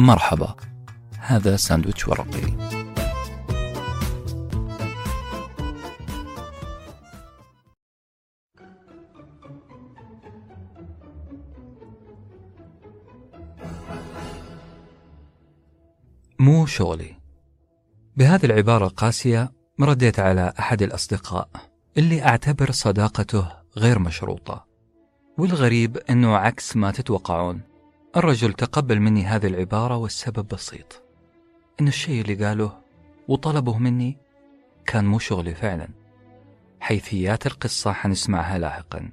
مرحبا. هذا ساندويتش ورقي. مو شغلي. بهذه العبارة القاسية رديت على أحد الأصدقاء اللي أعتبر صداقته غير مشروطة. والغريب أنه عكس ما تتوقعون. الرجل تقبل مني هذه العبارة والسبب بسيط. إن الشيء اللي قاله وطلبه مني كان مو شغلي فعلا. حيثيات القصة حنسمعها لاحقا.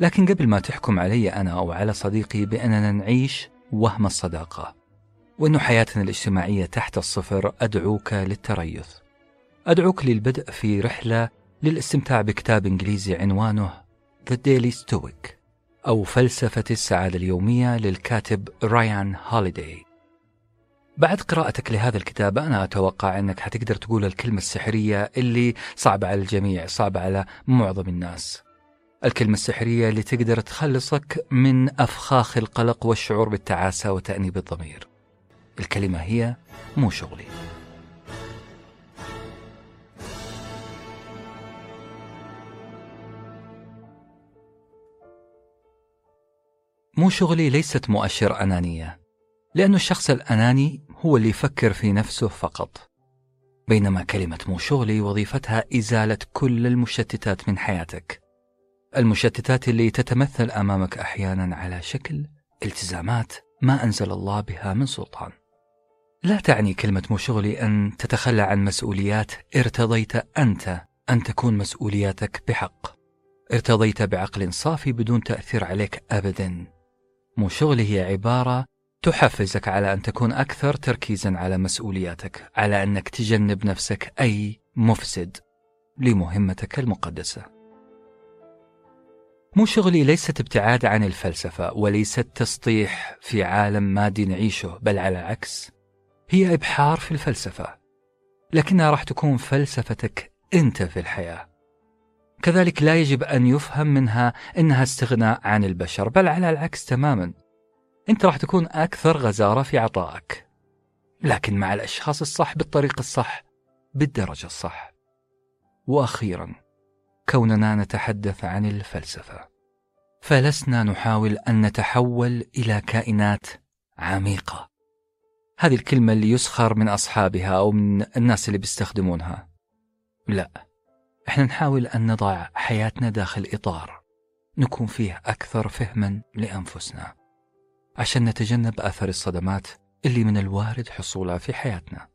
لكن قبل ما تحكم علي أنا أو على صديقي بأننا نعيش وهم الصداقة وأن حياتنا الاجتماعية تحت الصفر أدعوك للتريث. أدعوك للبدء في رحلة للاستمتاع بكتاب إنجليزي عنوانه The Daily Stoic. أو فلسفة السعادة اليومية للكاتب رايان هوليداي. بعد قراءتك لهذا الكتاب أنا أتوقع أنك حتقدر تقول الكلمة السحرية اللي صعبة على الجميع صعبة على معظم الناس. الكلمة السحرية اللي تقدر تخلصك من أفخاخ القلق والشعور بالتعاسة وتأنيب الضمير. الكلمة هي مو شغلي. مو شغلي ليست مؤشر أنانية لأن الشخص الأناني هو اللي يفكر في نفسه فقط. بينما كلمة مو شغلي وظيفتها إزالة كل المشتتات من حياتك. المشتتات اللي تتمثل أمامك أحيانا على شكل التزامات ما أنزل الله بها من سلطان. لا تعني كلمة مو شغلي أن تتخلى عن مسؤوليات ارتضيت أنت أن تكون مسؤولياتك بحق. ارتضيت بعقل صافي بدون تأثير عليك أبدا. مو شغلي هي عبارة تحفزك على أن تكون أكثر تركيزا على مسؤولياتك على أنك تجنب نفسك أي مفسد لمهمتك المقدسة. مو شغلي ليست ابتعاد عن الفلسفة وليست تسطيح في عالم مادي نعيشه بل على العكس هي إبحار في الفلسفة. لكنها راح تكون فلسفتك أنت في الحياة. كذلك لا يجب أن يفهم منها أنها استغناء عن البشر بل على العكس تماما. أنت راح تكون أكثر غزارة في عطائك. لكن مع الأشخاص الصح بالطريقة الصح بالدرجة الصح. وأخيرا كوننا نتحدث عن الفلسفة. فلسنا نحاول أن نتحول إلى كائنات عميقة. هذه الكلمة اللي يسخر من أصحابها أو من الناس اللي بيستخدمونها. لا إحنا نحاول أن نضع حياتنا داخل إطار نكون فيه أكثر فهما لأنفسنا عشان نتجنب أثر الصدمات اللي من الوارد حصولها في حياتنا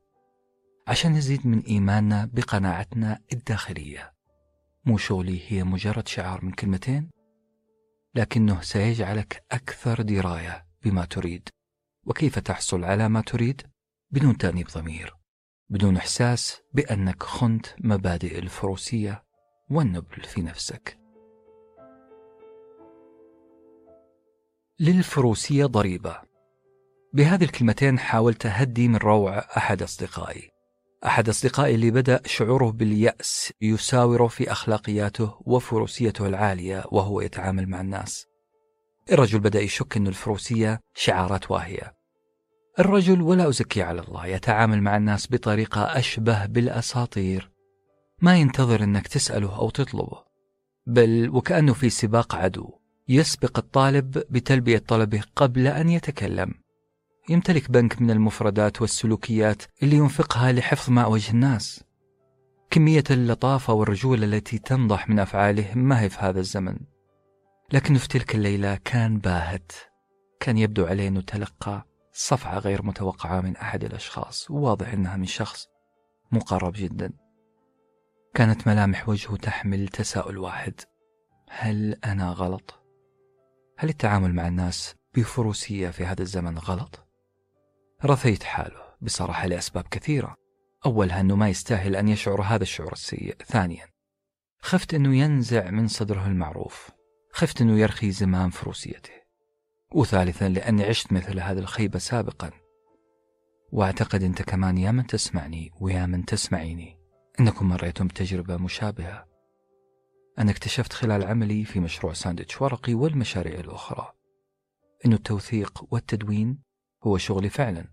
عشان نزيد من إيماننا بقناعتنا الداخلية. مو شغلي هي مجرد شعار من كلمتين لكنه سيجعلك أكثر دراية بما تريد وكيف تحصل على ما تريد بدون تأنيب ضمير. بدون إحساس بأنك خنت مبادئ الفروسية والنبل في نفسك. للفروسية ضريبة. بهذه الكلمتين حاولت أهدي من روع أحد أصدقائي. أحد أصدقائي اللي بدأ شعوره باليأس يساور في أخلاقياته وفروسيته العالية وهو يتعامل مع الناس. الرجل بدأ يشك أن الفروسية شعارات واهية الرجل ولا أزكي على الله يتعامل مع الناس بطريقة أشبه بالأساطير. ما ينتظر أنك تسأله أو تطلبه. بل وكأنه في سباق عدو يسبق الطالب بتلبية طلبه قبل أن يتكلم. يمتلك بنك من المفردات والسلوكيات اللي ينفقها لحفظ ماء وجه الناس. كمية اللطافة والرجولة التي تنضح من أفعاله ما هي في هذا الزمن. لكن في تلك الليلة كان باهت كان يبدو عليه أنه تلقى صفعة غير متوقعة من أحد الأشخاص وواضح أنها من شخص مقرب جدا. كانت ملامح وجهه تحمل تساؤل واحد. هل أنا غلط؟ هل التعامل مع الناس بفروسية في هذا الزمن غلط؟ رثيت حاله بصراحة لأسباب كثيرة. أولها أنه ما يستاهل أن يشعر هذا الشعور السيء. ثانيا خفت أنه ينزع من صدره المعروف. خفت أنه يرخي زمام فروسيته. وثالثا لأني عشت مثل هذه الخيبة سابقا. وأعتقد أنت كمان يا من تسمعني ويا من تسمعيني. أنكم مريتم بتجربة مشابهة. أنا اكتشفت خلال عملي في مشروع ساندويتش ورقي والمشاريع الأخرى أن التوثيق والتدوين هو شغلي فعلا.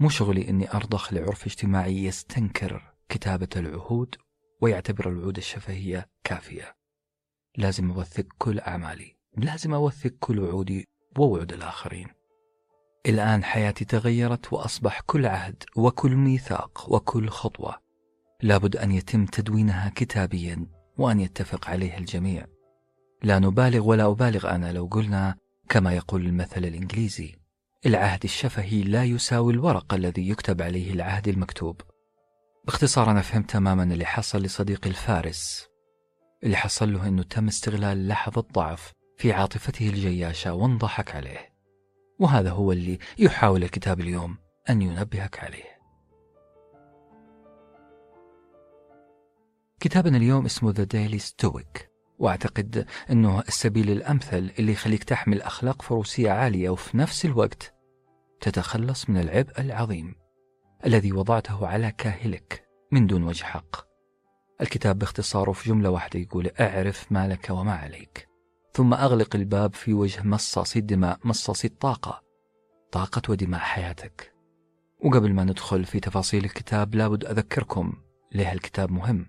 مو شغلي أني أرضخ لعرف اجتماعي يستنكر كتابة العهود ويعتبر الوعود الشفهية كافية. لازم أوثق كل أعمالي لازم أوثق كل وعودي ووعود الآخرين. الآن حياتي تغيرت وأصبح كل عهد وكل ميثاق وكل خطوة. لابد أن يتم تدوينها كتابيا وأن يتفق عليه الجميع. لا نبالغ ولا أبالغ أنا لو قلنا كما يقول المثل الإنجليزي العهد الشفهي لا يساوي الورق الذي يكتب عليه العهد المكتوب. باختصار أنا فهمت تماما اللي حصل لصديقي الفارس. اللي حصل له أنه تم استغلال لحظة ضعف في عاطفته الجياشة وانضحك عليه. وهذا هو اللي يحاول الكتاب اليوم أن ينبهك عليه. كتابنا اليوم اسمه The Daily Stoic وأعتقد أنه السبيل الأمثل اللي يخليك تحمل أخلاق فروسية عالية وفي نفس الوقت تتخلص من العبء العظيم الذي وضعته على كاهلك من دون وجه حق. الكتاب باختصاره في جملة واحدة يقول اعرف ما لك وما عليك. ثم أغلق الباب في وجه مصاصي الدماء مصاصي الطاقة. طاقة ودماء حياتك. وقبل ما ندخل في تفاصيل الكتاب لابد أذكركم ليه الكتاب مهم.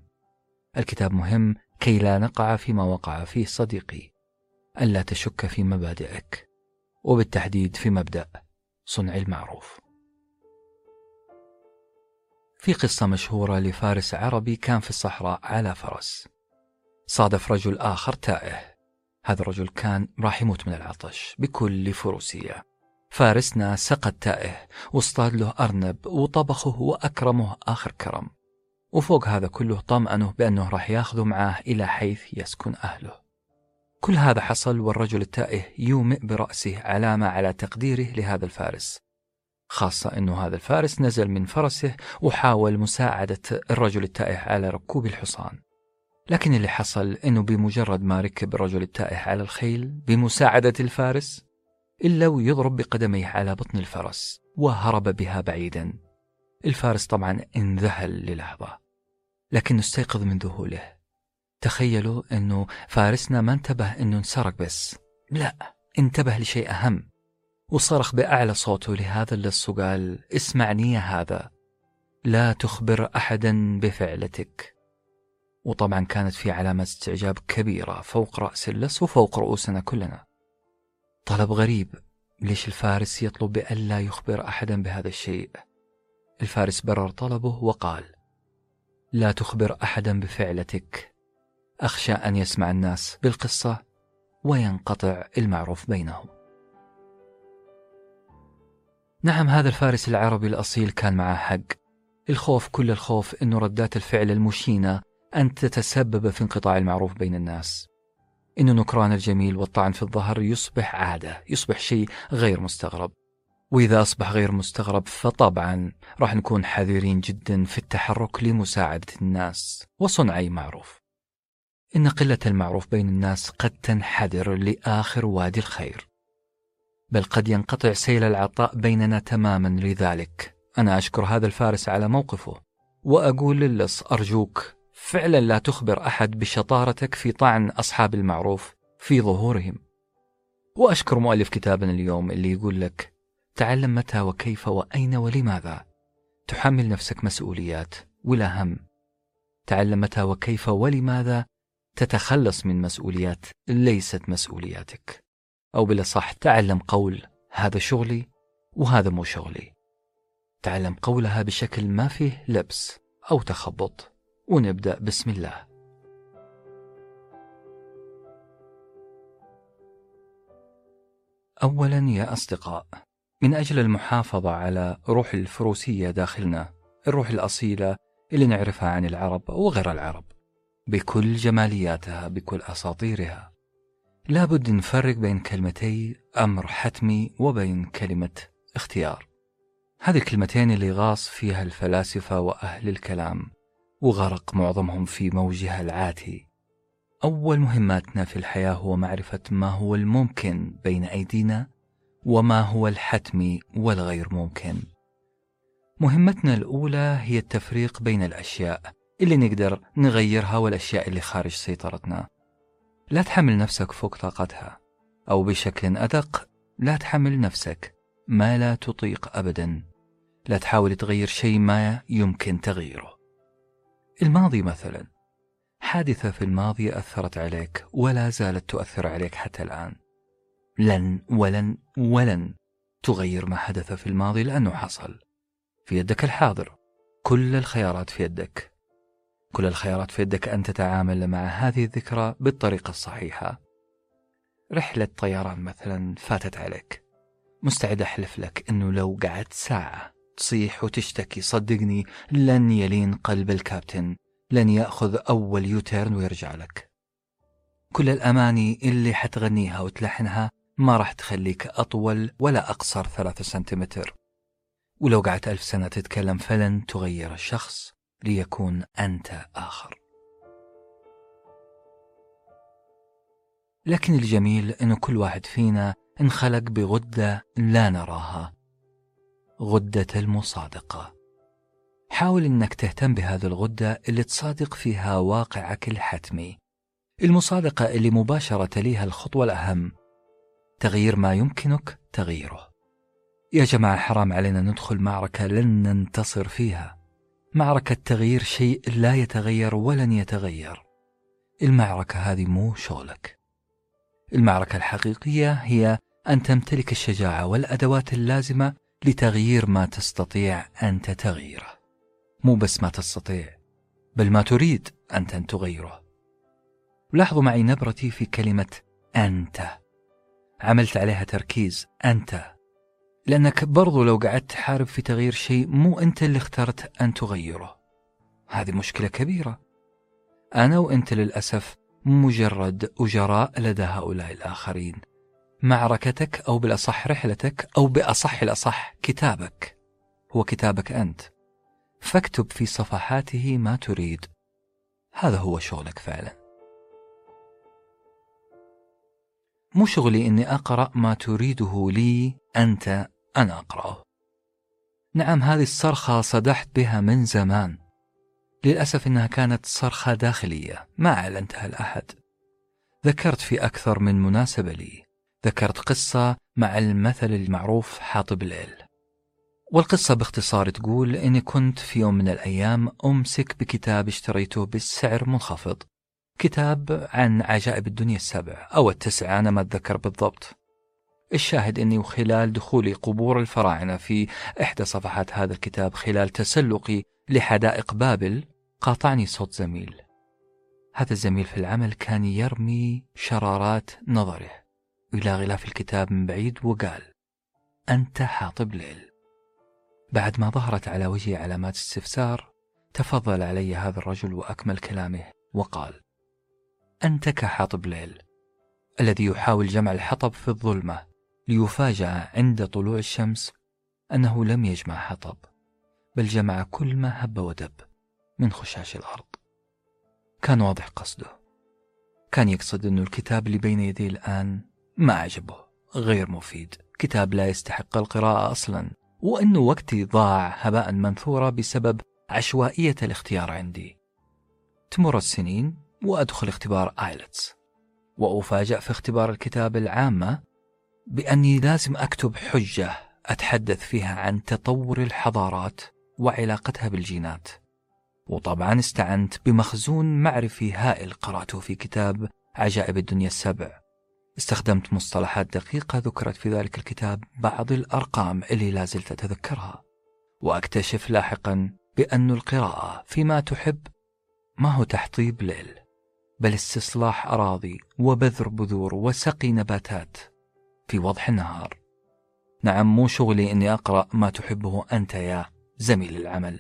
الكتاب مهم كي لا نقع فيما وقع فيه صديقي. ألا تشك في مبادئك. وبالتحديد في مبدأ صنع المعروف. في قصة مشهورة لفارس عربي كان في الصحراء على فرس. صادف رجل آخر تائه. هذا الرجل كان راح يموت من العطش بكل فروسية. فارسنا سقى التائه واصطاد له أرنب وطبخه وأكرمه آخر كرم. وفوق هذا كله طمأنه بأنه راح ياخذه معاه إلى حيث يسكن أهله. كل هذا حصل والرجل التائه يومئ برأسه علامة على تقديره لهذا الفارس. خاصة أنه هذا الفارس نزل من فرسه وحاول مساعدة الرجل التائه على ركوب الحصان. لكن اللي حصل أنه بمجرد ما ركب الرجل التائه على الخيل بمساعدة الفارس إلا ويضرب بقدميه على بطن الفرس وهرب بها بعيدا. الفارس طبعا انذهل للحظة لكنه استيقظ من ذهوله. تخيلوا أنه فارسنا ما انتبه أنه انسرق بس. لا انتبه لشيء أهم وصرخ بأعلى صوته لهذا اللص وقال اسمعني يا هذا لا تخبر أحدا بفعلتك. وطبعا كانت في علامة استعجاب كبيرة فوق رأس اللص وفوق رؤوسنا كلنا. طلب غريب ليش الفارس يطلب بألا يخبر أحدا بهذا الشيء؟ الفارس برر طلبه وقال لا تخبر أحدا بفعلتك. أخشى أن يسمع الناس بالقصة وينقطع المعروف بينهم. نعم هذا الفارس العربي الأصيل كان معه حق. الخوف كل الخوف أنه ردات الفعل المشينة أن تتسبب في انقطاع المعروف بين الناس. إن نكران الجميل والطعن في الظهر يصبح عادة يصبح شيء غير مستغرب. وإذا أصبح غير مستغرب فطبعا راح نكون حذرين جدا في التحرك لمساعدة الناس وصنع أي معروف إن قلة المعروف بين الناس قد تنحدر لآخر وادي الخير. بل قد ينقطع سيل العطاء بيننا تماما لذلك. أنا أشكر هذا الفارس على موقفه وأقول للص أرجوك فعلا لا تخبر أحد بشطارتك في طعن أصحاب المعروف في ظهورهم. وأشكر مؤلف كتابنا اليوم اللي يقول لك تعلم متى وكيف وأين ولماذا؟ تحمل نفسك مسؤوليات ولا هم. تعلم متى وكيف ولماذا؟ تتخلص من مسؤوليات ليست مسؤولياتك. أو بالأصح تعلم قول هذا شغلي وهذا مو شغلي. تعلم قولها بشكل ما فيه لبس أو تخبط. ونبدأ بسم الله. أولا يا أصدقاء من أجل المحافظة على روح الفروسية داخلنا الروح الأصيلة اللي نعرفها عن العرب وغير العرب بكل جمالياتها بكل أساطيرها. لابد نفرق بين كلمتي أمر حتمي وبين كلمة اختيار. هذه الكلمتين اللي غاص فيها الفلاسفة وأهل الكلام. وغرق معظمهم في موجها العاتي. أول مهماتنا في الحياة هو معرفة ما هو الممكن بين أيدينا وما هو الحتمي والغير ممكن. مهمتنا الأولى هي التفريق بين الأشياء اللي نقدر نغيرها والأشياء اللي خارج سيطرتنا. لا تحمل نفسك فوق طاقتها أو بشكل أدق لا تحمل نفسك ما لا تطيق أبدا. لا تحاول تغير شيء ما يمكن تغييره. الماضي مثلا. حادثة في الماضي أثرت عليك ولا زالت تؤثر عليك حتى الآن. لن ولن ولن تغير ما حدث في الماضي لأنه حصل. في يدك الحاضر. كل الخيارات في يدك. كل الخيارات في يدك أن تتعامل مع هذه الذكرى بالطريقة الصحيحة. رحلة طيران مثلا فاتت عليك. مستعد أحلف لك أنه لو قعدت ساعة تصيح وتشتكي صدقني لن يلين قلب الكابتن. لن يأخذ أول يوتيرن ويرجع لك. كل الأماني اللي حتغنيها وتلحنها ما راح تخليك أطول ولا أقصر ثلاثة سنتيمتر. ولو قعدت ألف سنة تتكلم فلن تغير الشخص ليكون أنت آخر. لكن الجميل أنه كل واحد فينا انخلق بغدة لا نراها. غدة المصادقة. حاول أنك تهتم بهذه الغدة اللي تصادق فيها واقعك الحتمي. المصادقة اللي مباشرة تليها الخطوة الأهم. تغيير ما يمكنك تغييره. يا جماعة حرام علينا ندخل معركة لن ننتصر فيها. معركة تغيير شيء لا يتغير ولن يتغير. المعركة هذه مو شغلك. المعركة الحقيقية هي أن تمتلك الشجاعة والأدوات اللازمة لتغيير ما تستطيع أنت تغييره مو بس ما تستطيع بل ما تريد أنت أن تغيره. لاحظوا معي نبرتي في كلمة أنت. عملت عليها تركيز أنت. لأنك برضو لو قعدت تحارب في تغيير شيء مو أنت اللي اخترت أن تغيره. هذه مشكلة كبيرة. أنا وأنت للأسف مجرد أجراء لدى هؤلاء الآخرين. معركتك أو بالأصح رحلتك أو بأصح الأصح كتابك. هو كتابك أنت. فاكتب في صفحاته ما تريد. هذا هو شغلك فعلا. مو شغلي إني أقرأ ما تريده لي أنت أنا أقرأه. نعم هذه الصرخة صدحت بها من زمان. للأسف إنها كانت صرخة داخلية ما أعلنتها لأحد. ذكرت في أكثر من مناسبة لي. ذكرت قصة مع المثل المعروف حاطب الليل. والقصة باختصار تقول إني كنت في يوم من الأيام أمسك بكتاب اشتريته بالسعر منخفض. كتاب عن عجائب الدنيا السبع أو التسعة أنا ما أتذكر بالضبط. الشاهد أني وخلال دخولي قبور الفراعنة في إحدى صفحات هذا الكتاب خلال تسلقي لحدائق بابل قاطعني صوت زميل. هذا الزميل في العمل كان يرمي شرارات نظره. إلى غلاف الكتاب من بعيد وقال أنت حاطب ليل. بعد ما ظهرت على وجهي علامات استفسار تفضل علي هذا الرجل وأكمل كلامه وقال أنت كحاطب ليل الذي يحاول جمع الحطب في الظلمة ليفاجأ عند طلوع الشمس أنه لم يجمع حطب بل جمع كل ما هب ودب من خشاش الأرض. كان واضح قصده. كان يقصد أن الكتاب اللي بين يديه الآن ما عجبه غير مفيد. كتاب لا يستحق القراءة أصلا. وأنه وقتي ضاع هباء منثورا بسبب عشوائية الاختيار عندي. تمر السنين وأدخل اختبار آيلتس. وأفاجأ في اختبار الكتابة العامة بأني لازم أكتب حجة أتحدث فيها عن تطور الحضارات وعلاقتها بالجينات. وطبعا استعنت بمخزون معرفي هائل قرأته في كتاب عجائب الدنيا السبع. استخدمت مصطلحات دقيقة ذكرت في ذلك الكتاب بعض الأرقام اللي لازلت أتذكرها. وأكتشف لاحقا بأن القراءة فيما تحب ما هو تحطيب ليل بل استصلاح أراضي وبذر بذور وسقي نباتات في وضح النهار. نعم مو شغلي أني أقرأ ما تحبه أنت يا زميل العمل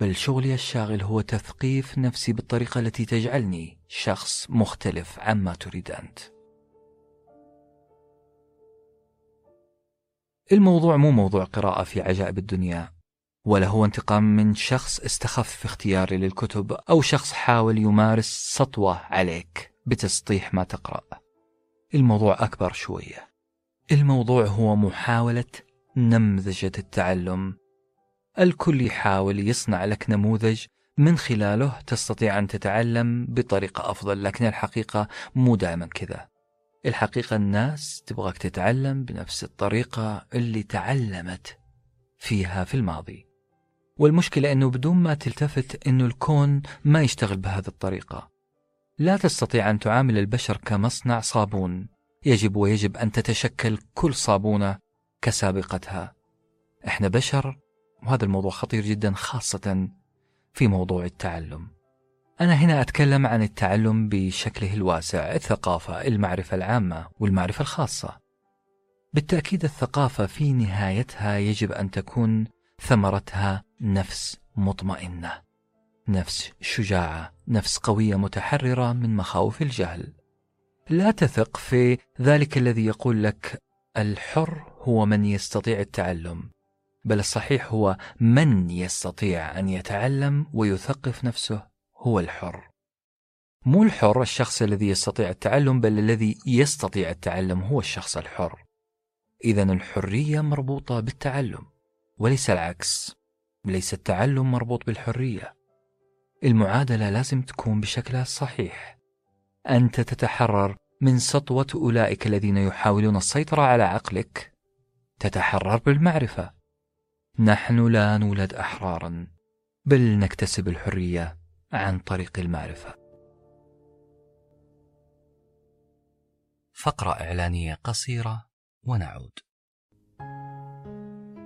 بل شغلي الشاغل هو تثقيف نفسي بالطريقة التي تجعلني شخص مختلف عما تريد أنت. الموضوع مو موضوع قراءة في عجائب الدنيا ولا هو انتقام من شخص استخف في اختياري للكتب أو شخص حاول يمارس سطوة عليك بتسطيح ما تقرأ. الموضوع أكبر شوية. الموضوع هو محاولة نمذجة التعلم. الكل يحاول يصنع لك نموذج من خلاله تستطيع أن تتعلم بطريقة أفضل لكن الحقيقة مو دائما كذا. الحقيقة الناس تبغاك تتعلم بنفس الطريقة اللي تعلمت فيها في الماضي. والمشكلة أنه بدون ما تلتفت أنه الكون ما يشتغل بهذه الطريقة. لا تستطيع أن تعامل البشر كمصنع صابون. يجب ويجب أن تتشكل كل صابونة كسابقتها. إحنا بشر وهذا الموضوع خطير جدا خاصة في موضوع التعلم. أنا هنا أتكلم عن التعلم بشكله الواسع الثقافة المعرفة العامة والمعرفة الخاصة. بالتأكيد الثقافة في نهايتها يجب أن تكون ثمرتها نفس مطمئنة نفس شجاعة نفس قوية متحررة من مخاوف الجهل. لا تثق في ذلك الذي يقول لك الحر هو من يستطيع التعلم بل الصحيح هو من يستطيع أن يتعلم ويثقف نفسه. هو الحر. مو الحر الشخص الذي يستطيع التعلم بل الذي يستطيع التعلم هو الشخص الحر. إذا الحرية مربوطة بالتعلم وليس العكس. ليس التعلم مربوط بالحرية. المعادلة لازم تكون بشكلها الصحيح أنت تتحرر من سطوة أولئك الذين يحاولون السيطرة على عقلك. تتحرر بالمعرفة. نحن لا نولد أحرارا بل نكتسب الحرية. عن طريق المعرفة. فقرة إعلانية قصيرة ونعود.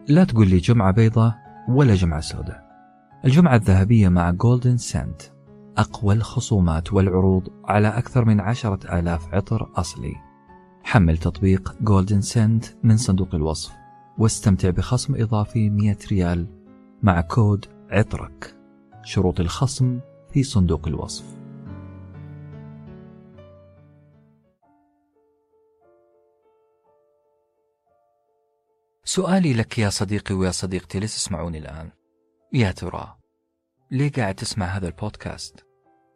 لا تقول لي جمعة بيضة ولا جمعة سوداء. الجمعة الذهبية مع Golden Scent أقوى الخصومات والعروض على أكثر من عشرة آلاف عطر أصلي. حمل تطبيق Golden Scent من صندوق الوصف واستمتع بخصم إضافي 100 ريال مع كود عطرك. شروط الخصم في صندوق الوصف. سؤالي لك يا صديقي ويا صديقتي ليس تسمعوني الآن. يا ترى ليه قاعد تسمع هذا البودكاست؟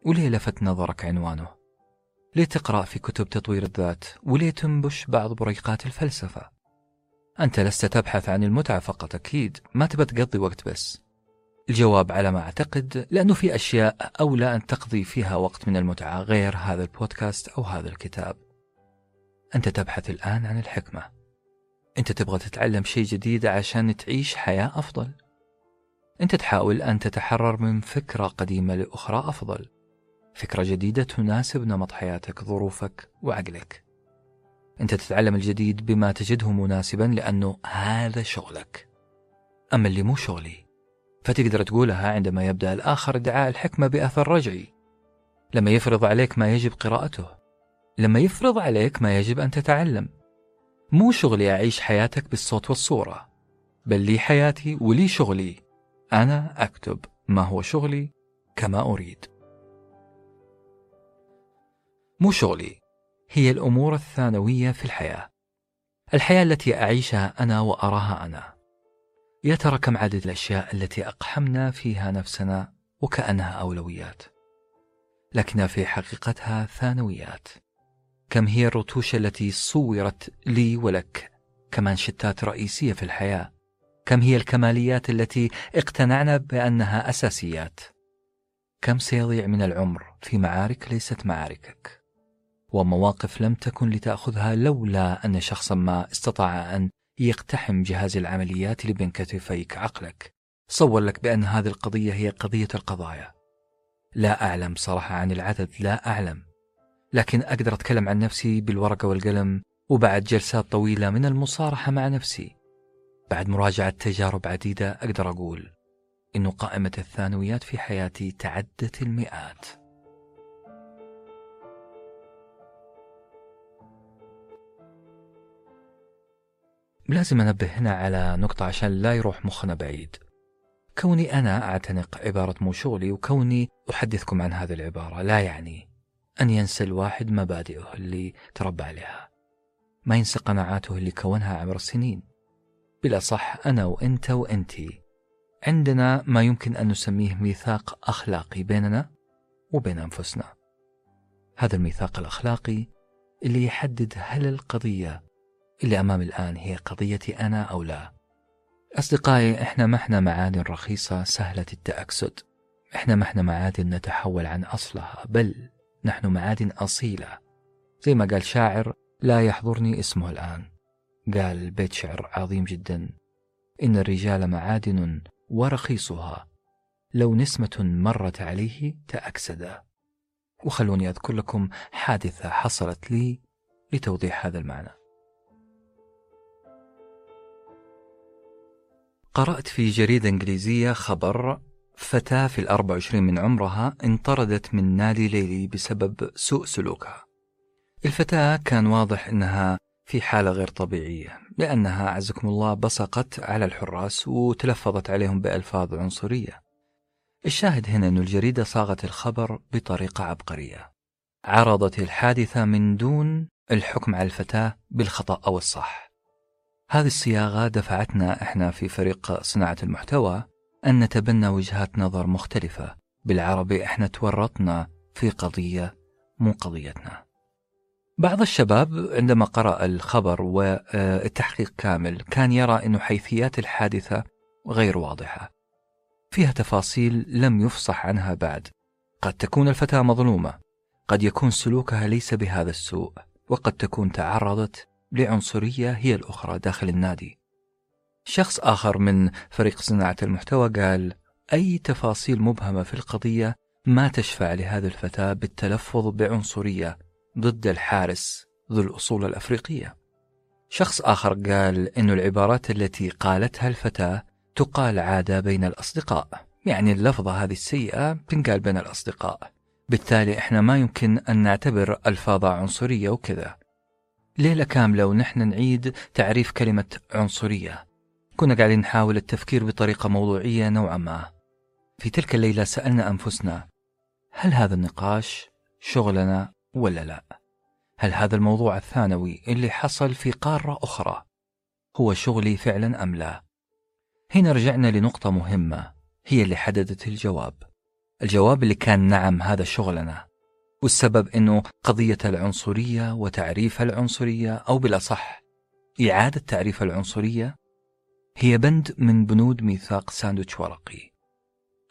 وليه لفت نظرك عنوانه؟ ليه تقرأ في كتب تطوير الذات؟ وليه تنبش بعض بريقات الفلسفة؟ أنت لست تبحث عن المتعة فقط أكيد. ما تبى تقضي وقت بس. الجواب على ما أعتقد لأنه في أشياء أولى أن تقضي فيها وقت من المتعة غير هذا البودكاست أو هذا الكتاب. أنت تبحث الآن عن الحكمة. أنت تبغى تتعلم شيء جديد عشان تعيش حياة أفضل. أنت تحاول أن تتحرر من فكرة قديمة لأخرى أفضل. فكرة جديدة تناسب نمط حياتك ظروفك وعقلك. أنت تتعلم الجديد بما تجده مناسبا لأنه هذا شغلك. أما اللي مو شغلي فتقدر تقولها عندما يبدأ الآخر ادعاء الحكمة بأثر رجعي. لما يفرض عليك ما يجب قراءته. لما يفرض عليك ما يجب أن تتعلم. مو شغلي أعيش حياتك بالصوت والصورة. بل لي حياتي ولي شغلي. أنا أكتب ما هو شغلي كما أريد. مو شغلي. هي الأمور الثانوية في الحياة. الحياة التي أعيشها أنا وأراها أنا. يا ترى كم عدد الأشياء التي أقحمنا فيها نفسنا وكأنها أولويات؟ لكنها في حقيقتها ثانويات. كم هي الرتوش التي صورت لي ولك كمانشتات رئيسية في الحياة؟ كم هي الكماليات التي اقتنعنا بأنها أساسيات؟ كم سيضيع من العمر في معارك ليست معاركك؟ ومواقف لم تكن لتأخذها لولا أن شخصا ما استطاع أن يقتحم جهاز العمليات اللي بين كتفيك عقلك. صور لك بأن هذه القضية هي قضية القضايا. لا أعلم صراحة عن العدد لا أعلم. لكن أقدر أتكلم عن نفسي بالورقة والقلم وبعد جلسات طويلة من المصارحة مع نفسي. بعد مراجعة تجارب عديدة أقدر أقول إنه قائمة الثانويات في حياتي تعدت المئات. لازم أنبه هنا على نقطة عشان لا يروح مخنا بعيد. كوني أنا أعتنق عبارة مو شغلي وكوني أحدثكم عن هذه العبارة لا يعني أن ينسى الواحد مبادئه اللي تربى عليها. ما ينسى قناعاته اللي كونها عبر السنين. بالأصح أنا وأنت وأنتي. عندنا ما يمكن أن نسميه ميثاق أخلاقي بيننا وبين أنفسنا. هذا الميثاق الأخلاقي اللي يحدد هل القضية اللي أمامي الآن هي قضيتي أنا أو لا؟ أصدقائي إحنا ما إحنا معادن رخيصة سهلة التأكسد. إحنا ما إحنا معادن نتحول عن أصلها بل نحن معادن أصيلة. زي ما قال شاعر لا يحضرني اسمه الآن. قال بيت شعر عظيم جدا. إن الرجال معادن ورخيصها. لو نسمة مرت عليه تأكسدا وخلوني أذكر لكم حادثة حصلت لي لتوضيح هذا المعنى. قرأت في جريدة إنجليزية خبر فتاة في الأربع وعشرين من عمرها انطردت من نادي ليلي بسبب سوء سلوكها. الفتاة كان واضح أنها في حالة غير طبيعية لأنها أعزكم الله بصقت على الحراس وتلفظت عليهم بألفاظ عنصرية. الشاهد هنا أن الجريدة صاغت الخبر بطريقة عبقرية. عرضت الحادثة من دون الحكم على الفتاة بالخطأ أو الصح. هذه الصياغة دفعتنا إحنا في فريق صناعة المحتوى أن نتبنى وجهات نظر مختلفة. بالعربي إحنا تورطنا في قضية مو قضيتنا. بعض الشباب عندما قرأ الخبر والتحقيق كامل كان يرى أن حيثيات الحادثة غير واضحة فيها تفاصيل لم يفصح عنها بعد. قد تكون الفتاة مظلومة قد يكون سلوكها ليس بهذا السوء وقد تكون تعرضت لعنصرية هي الأخرى داخل النادي. شخص آخر من فريق صناعة المحتوى قال أي تفاصيل مبهمة في القضية ما تشفع لهذه الفتاة بالتلفظ بعنصرية ضد الحارس ذو الأصول الأفريقية. شخص آخر قال أن العبارات التي قالتها الفتاة تقال عادة بين الأصدقاء يعني اللفظة هذه السيئة تنقال بين الأصدقاء. بالتالي إحنا ما يمكن أن نعتبر ألفاظها عنصرية وكذا. ليلة كاملة ونحن نعيد تعريف كلمة عنصرية. كنا قاعدين نحاول التفكير بطريقة موضوعية نوعا ما. في تلك الليلة سألنا أنفسنا هل هذا النقاش شغلنا ولا لا؟ هل هذا الموضوع الثانوي اللي حصل في قارة أخرى هو شغلي فعلا أم لا؟ هنا رجعنا لنقطة مهمة هي اللي حددت الجواب. الجواب اللي كان نعم هذا شغلنا. والسبب أنه قضية العنصرية وتعريف العنصرية أو بالأصح إعادة تعريف العنصرية هي بند من بنود ميثاق ساندويتش ورقي.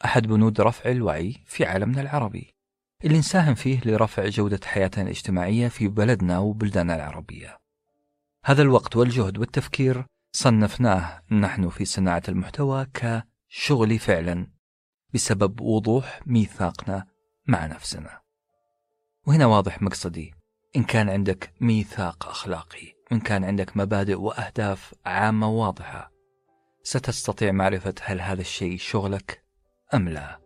أحد بنود رفع الوعي في عالمنا العربي. اللي نساهم فيه لرفع جودة حياتنا الاجتماعية في بلدنا وبلداننا العربية. هذا الوقت والجهد والتفكير صنفناه نحن في صناعة المحتوى كشغل فعلا بسبب وضوح ميثاقنا مع نفسنا. وهنا واضح مقصدي. إن كان عندك ميثاق أخلاقي وإن كان عندك مبادئ وأهداف عامة واضحة ستستطيع معرفة هل هذا الشيء شغلك أم لا.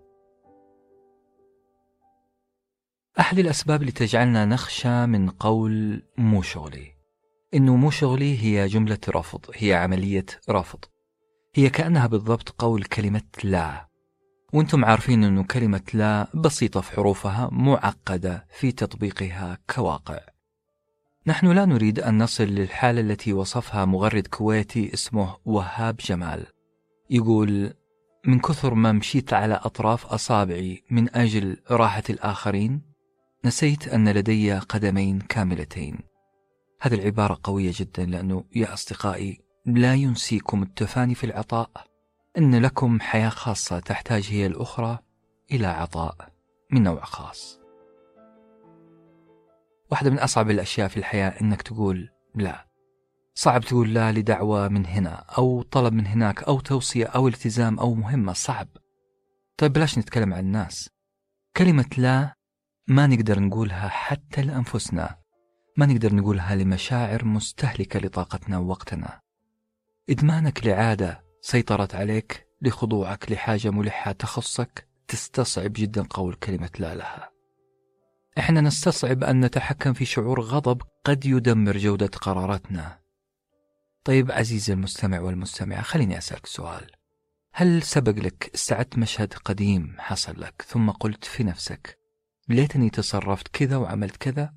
أحد الأسباب اللي تجعلنا نخشى من قول مو شغلي. إنه مو شغلي هي جملة رفض هي عملية رفض. هي كأنها بالضبط قول كلمة لا. وأنتم عارفين أنه كلمة لا بسيطة في حروفها معقدة في تطبيقها كواقع. نحن لا نريد أن نصل للحالة التي وصفها مغرد كويتي اسمه وهاب جمال. يقول من كثر ما مشيت على أطراف أصابعي من أجل راحة الآخرين نسيت أن لدي قدمين كاملتين. هذه العبارة قوية جدا لأنه يا أصدقائي لا ينسيكم التفاني في العطاء أن لكم حياة خاصة تحتاج هي الأخرى إلى عطاء من نوع خاص. واحدة من أصعب الأشياء في الحياة أنك تقول لا. صعب تقول لا لدعوة من هنا أو طلب من هناك أو توصية أو التزام أو مهمة صعب. طيب بلاش نتكلم عن الناس. كلمة لا ما نقدر نقولها حتى لأنفسنا. ما نقدر نقولها لمشاعر مستهلكة لطاقتنا ووقتنا. إدمانك لعادة سيطرت عليك لخضوعك لحاجة ملحة تخصك تستصعب جدا قول كلمة لا لها. إحنا نستصعب أن نتحكم في شعور غضب قد يدمر جودة قراراتنا. طيب عزيزي المستمع والمستمعة خليني أسألك سؤال. هل سبق لك استعدت مشهد قديم حصل لك ثم قلت في نفسك ليتني تصرفت كذا وعملت كذا؟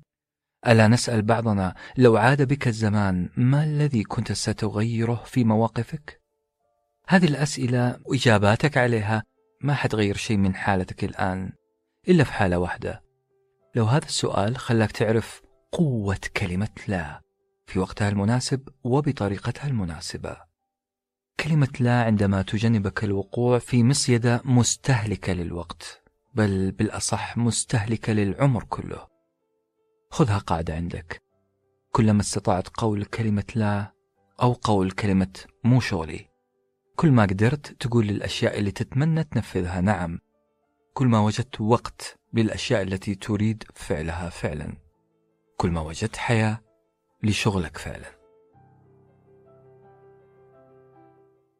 ألا نسأل بعضنا لو عاد بك الزمان ما الذي كنت ستغيره في مواقفك؟ هذه الأسئلة وإجاباتك عليها ما حتغير شيء من حالتك الآن إلا في حالة واحدة. لو هذا السؤال خلاك تعرف قوة كلمة لا في وقتها المناسب وبطريقتها المناسبة. كلمة لا عندما تجنبك الوقوع في مصيدة مستهلكة للوقت بل بالأصح مستهلكة للعمر كله. خذها قاعدة عندك. كلما استطعت قول كلمة لا أو قول كلمة مو شغلي كل ما قدرت تقول للأشياء اللي تتمنى تنفذها. نعم كل ما وجدت وقت للأشياء التي تريد فعلها فعلا. كل ما وجدت حياة لشغلك فعلا.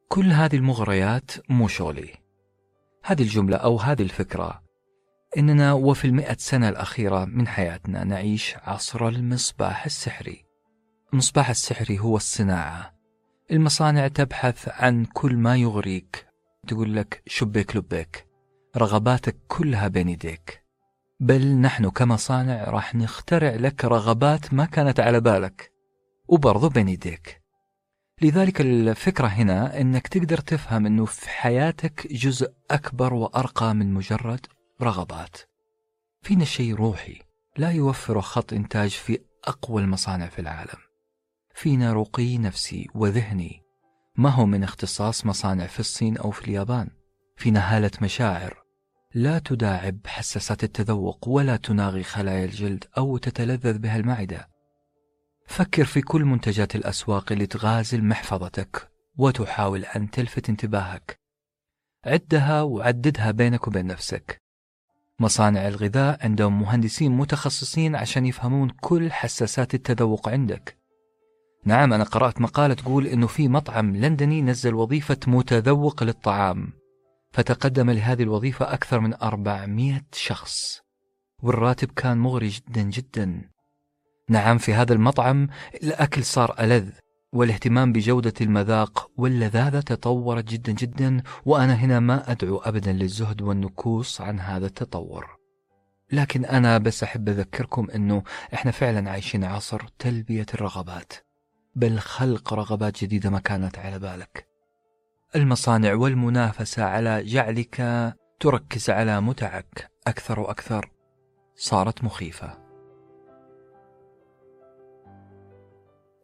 كل هذه المغريات مو شغلي. هذه الجملة أو هذه الفكرة. إننا وفي المئة سنة الأخيرة من حياتنا نعيش عصر المصباح السحري. المصباح السحري هو الصناعة. المصانع تبحث عن كل ما يغريك. تقول لك شبيك لبيك. رغباتك كلها بين يديك. بل نحن كمصانع راح نخترع لك رغبات ما كانت على بالك. وبرضو بين يديك. لذلك الفكرة هنا إنك تقدر تفهم إنه في حياتك جزء أكبر وأرقى من مجرد رغبات. فينا شيء روحي لا يوفر خط إنتاج في أقوى المصانع في العالم. فينا رقي نفسي وذهني. ما هو من اختصاص مصانع في الصين أو في اليابان. فينا هالة مشاعر. لا تداعب حساسات التذوق ولا تناغي خلايا الجلد أو تتلذذ بها المعدة. فكر في كل منتجات الأسواق اللي تغازل محفظتك وتحاول أن تلفت انتباهك. عدها وعددها بينك وبين نفسك. مصانع الغذاء عندهم مهندسين متخصصين عشان يفهمون كل حساسات التذوق عندك. نعم أنا قرأت مقالة تقول إنه في مطعم لندني نزل وظيفة متذوق للطعام فتقدم لهذه الوظيفة أكثر من 400 شخص والراتب كان مغري جدا جدا. نعم في هذا المطعم الأكل صار ألذ والاهتمام بجودة المذاق واللذاذة تطورت جدا جدا وأنا هنا ما أدعو أبدا للزهد والنكوص عن هذا التطور. لكن أنا بس أحب أذكركم أنه إحنا فعلا عايشين عصر تلبية الرغبات. بل خلق رغبات جديدة ما كانت على بالك. المصانع والمنافسة على جعلك تركز على متعك أكثر وأكثر. صارت مخيفة.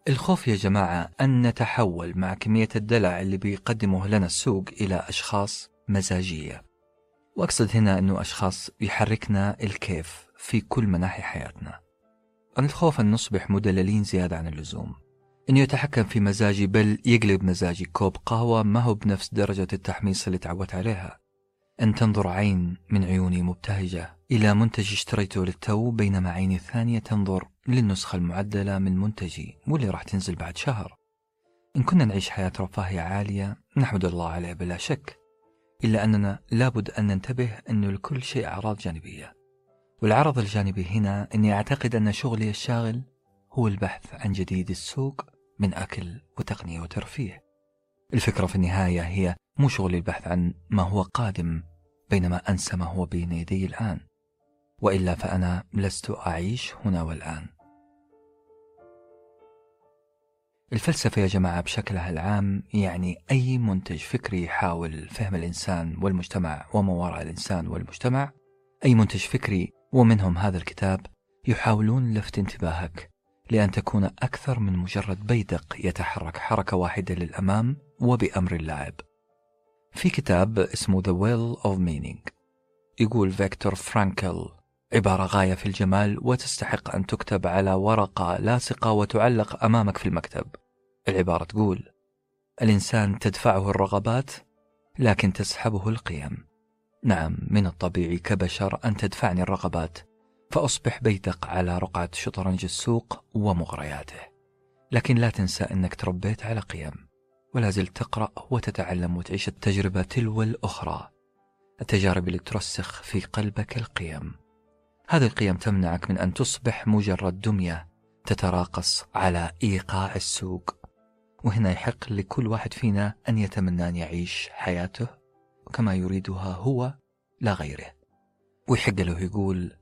الخوف يا جماعة أن نتحول مع كمية الدلع اللي بيقدمه لنا السوق إلى أشخاص مزاجية. وأقصد هنا أنه أشخاص يحركنا الكيف في كل مناحي حياتنا. عن الخوف أن نصبح مدللين زيادة عن اللزوم. أنه يتحكم في مزاجي بل يقلب مزاجي. كوب قهوة ما هو بنفس درجة التحميص اللي تعودت عليها. أن تنظر عين من عيوني مبتهجة إلى منتج اشتريته للتو بينما عيني الثانية تنظر للنسخة المعدلة من منتجي واللي راح تنزل بعد شهر. إن كنا نعيش حياة رفاهية عالية نحمد الله عليه بلا شك إلا أننا لابد أن ننتبه أنه لكل شيء أعراض جانبية. والعرض الجانبي هنا أني أعتقد أن شغلي الشاغل هو البحث عن جديد السوق من أكل وتقنية وترفيه. الفكرة في النهاية هي مو شغلي البحث عن ما هو قادم بينما أنسى ما هو بين يدي الآن. وإلا فأنا لست أعيش هنا والآن. الفلسفة يا جماعة بشكلها العام يعني أي منتج فكري يحاول فهم الإنسان والمجتمع وما وراء الإنسان والمجتمع أي منتج فكري ومنهم هذا الكتاب يحاولون لفت انتباهك لأن تكون أكثر من مجرد بيدق يتحرك حركة واحدة للأمام وبأمر اللاعب. في كتاب اسمه The Will of Meaning يقول فيكتور فرانكل عبارة غاية في الجمال وتستحق أن تكتب على ورقة لاصقة وتعلق أمامك في المكتب. العبارة تقول الإنسان تدفعه الرغبات لكن تسحبه القيم. نعم من الطبيعي كبشر أن تدفعني الرغبات فأصبح بيتك على رقعة شطرنج السوق ومغرياته. لكن لا تنسى أنك تربيت على قيم ولا زلت تقرأ وتتعلم وتعيش التجربة تلو الأخرى. التجارب اللي ترسخ في قلبك القيم. هذه القيم تمنعك من أن تصبح مجرد دمية تتراقص على إيقاع السوق. وهنا يحق لكل واحد فينا أن يتمنى أن يعيش حياته كما يريدها هو لا غيره. ويحق له يقول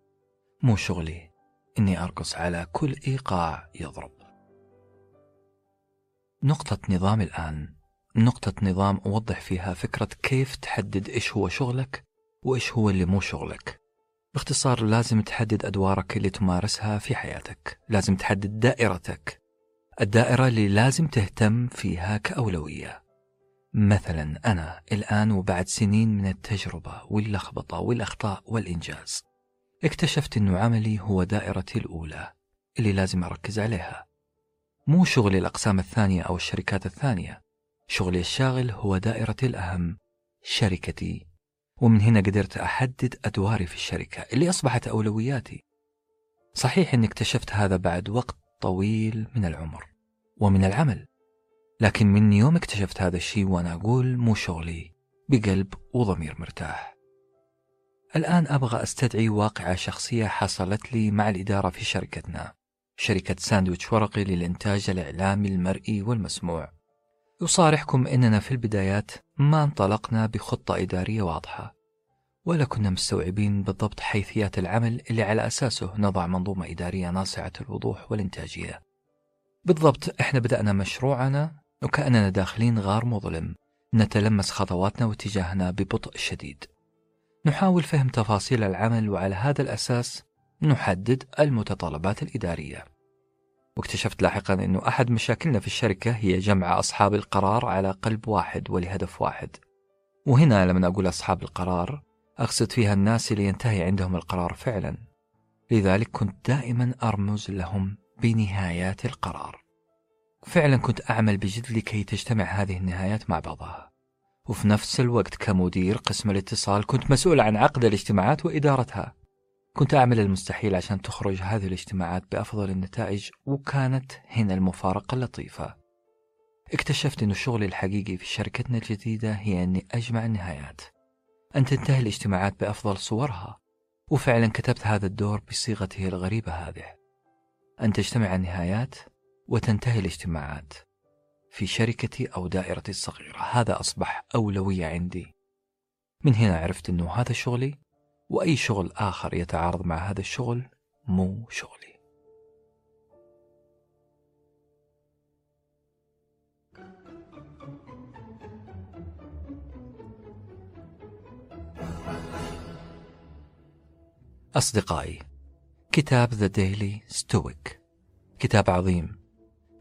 مو شغلي إني أرقص على كل إيقاع يضرب. نقطة نظام الآن. نقطة نظام أوضح فيها فكرة كيف تحدد إيش هو شغلك وإيش هو اللي مو شغلك. باختصار لازم تحدد أدوارك اللي تمارسها في حياتك. لازم تحدد دائرتك. الدائرة اللي لازم تهتم فيها كأولوية. مثلا أنا الآن وبعد سنين من التجربة واللخبطة والأخطاء والإنجاز. اكتشفت أن عملي هو دائرتي الأولى اللي لازم أركز عليها. مو شغلي الأقسام الثانية أو الشركات الثانية. شغلي الشاغل هو دائرتي الأهم شركتي. ومن هنا قدرت أحدد أدواري في الشركة اللي أصبحت أولوياتي. صحيح أني اكتشفت هذا بعد وقت طويل من العمر ومن العمل. لكن من يوم اكتشفت هذا الشيء وأنا أقول مو شغلي بقلب وضمير مرتاح. الآن أبغى أستدعي واقعة شخصية حصلت لي مع الإدارة في شركتنا شركة ساندويتش ورقي للإنتاج الإعلامي المرئي والمسموع. يصارحكم أننا في البدايات ما انطلقنا بخطة إدارية واضحة ولا كنا مستوعبين بالضبط حيثيات العمل اللي على أساسه نضع منظومة إدارية ناصعة الوضوح والإنتاجية. بالضبط إحنا بدأنا مشروعنا وكأننا داخلين غار مظلم نتلمس خطواتنا واتجاهنا ببطء شديد. نحاول فهم تفاصيل العمل وعلى هذا الأساس نحدد المتطلبات الإدارية. واكتشفت لاحقا أنه أحد مشاكلنا في الشركة هي جمع أصحاب القرار على قلب واحد ولهدف واحد. وهنا لما أقول أصحاب القرار أقصد فيها الناس اللي ينتهي عندهم القرار فعلا. لذلك كنت دائما أرمز لهم بنهايات القرار. فعلا كنت أعمل بجد لكي تجتمع هذه النهايات مع بعضها. وفي نفس الوقت كمدير قسم الاتصال كنت مسؤول عن عقد الاجتماعات وإدارتها. كنت أعمل المستحيل عشان تخرج هذه الاجتماعات بأفضل النتائج وكانت هنا المفارقة اللطيفة. اكتشفت أن شغلي الحقيقي في شركتنا الجديدة هي أني أجمع النهايات. أن تنتهي الاجتماعات بأفضل صورها. وفعلا كتبت هذا الدور بصيغته الغريبة هذه. أن تجتمع النهايات وتنتهي الاجتماعات. في شركتي أو دائرتي الصغيرة. هذا أصبح أولوية عندي. من هنا عرفت أنه هذا شغلي وأي شغل آخر يتعارض مع هذا الشغل مو شغلي. أصدقائي كتاب The Daily Stoic كتاب عظيم.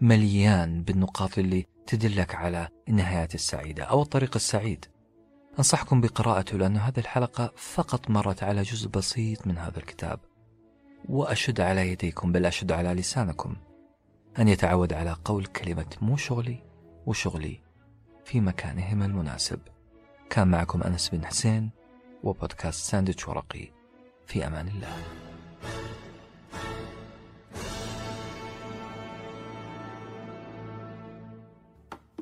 مليان بالنقاط اللي تدلك على النهايات السعيدة أو الطريق السعيد. أنصحكم بقراءته لأن هذه الحلقة فقط مرت على جزء بسيط من هذا الكتاب. وأشد على يديكم بل أشد على لسانكم أن يتعود على قول كلمة مو شغلي وشغلي في مكانهما المناسب. كان معكم أنس بن حسين وبودكاست ساندويتش ورقي. في أمان الله.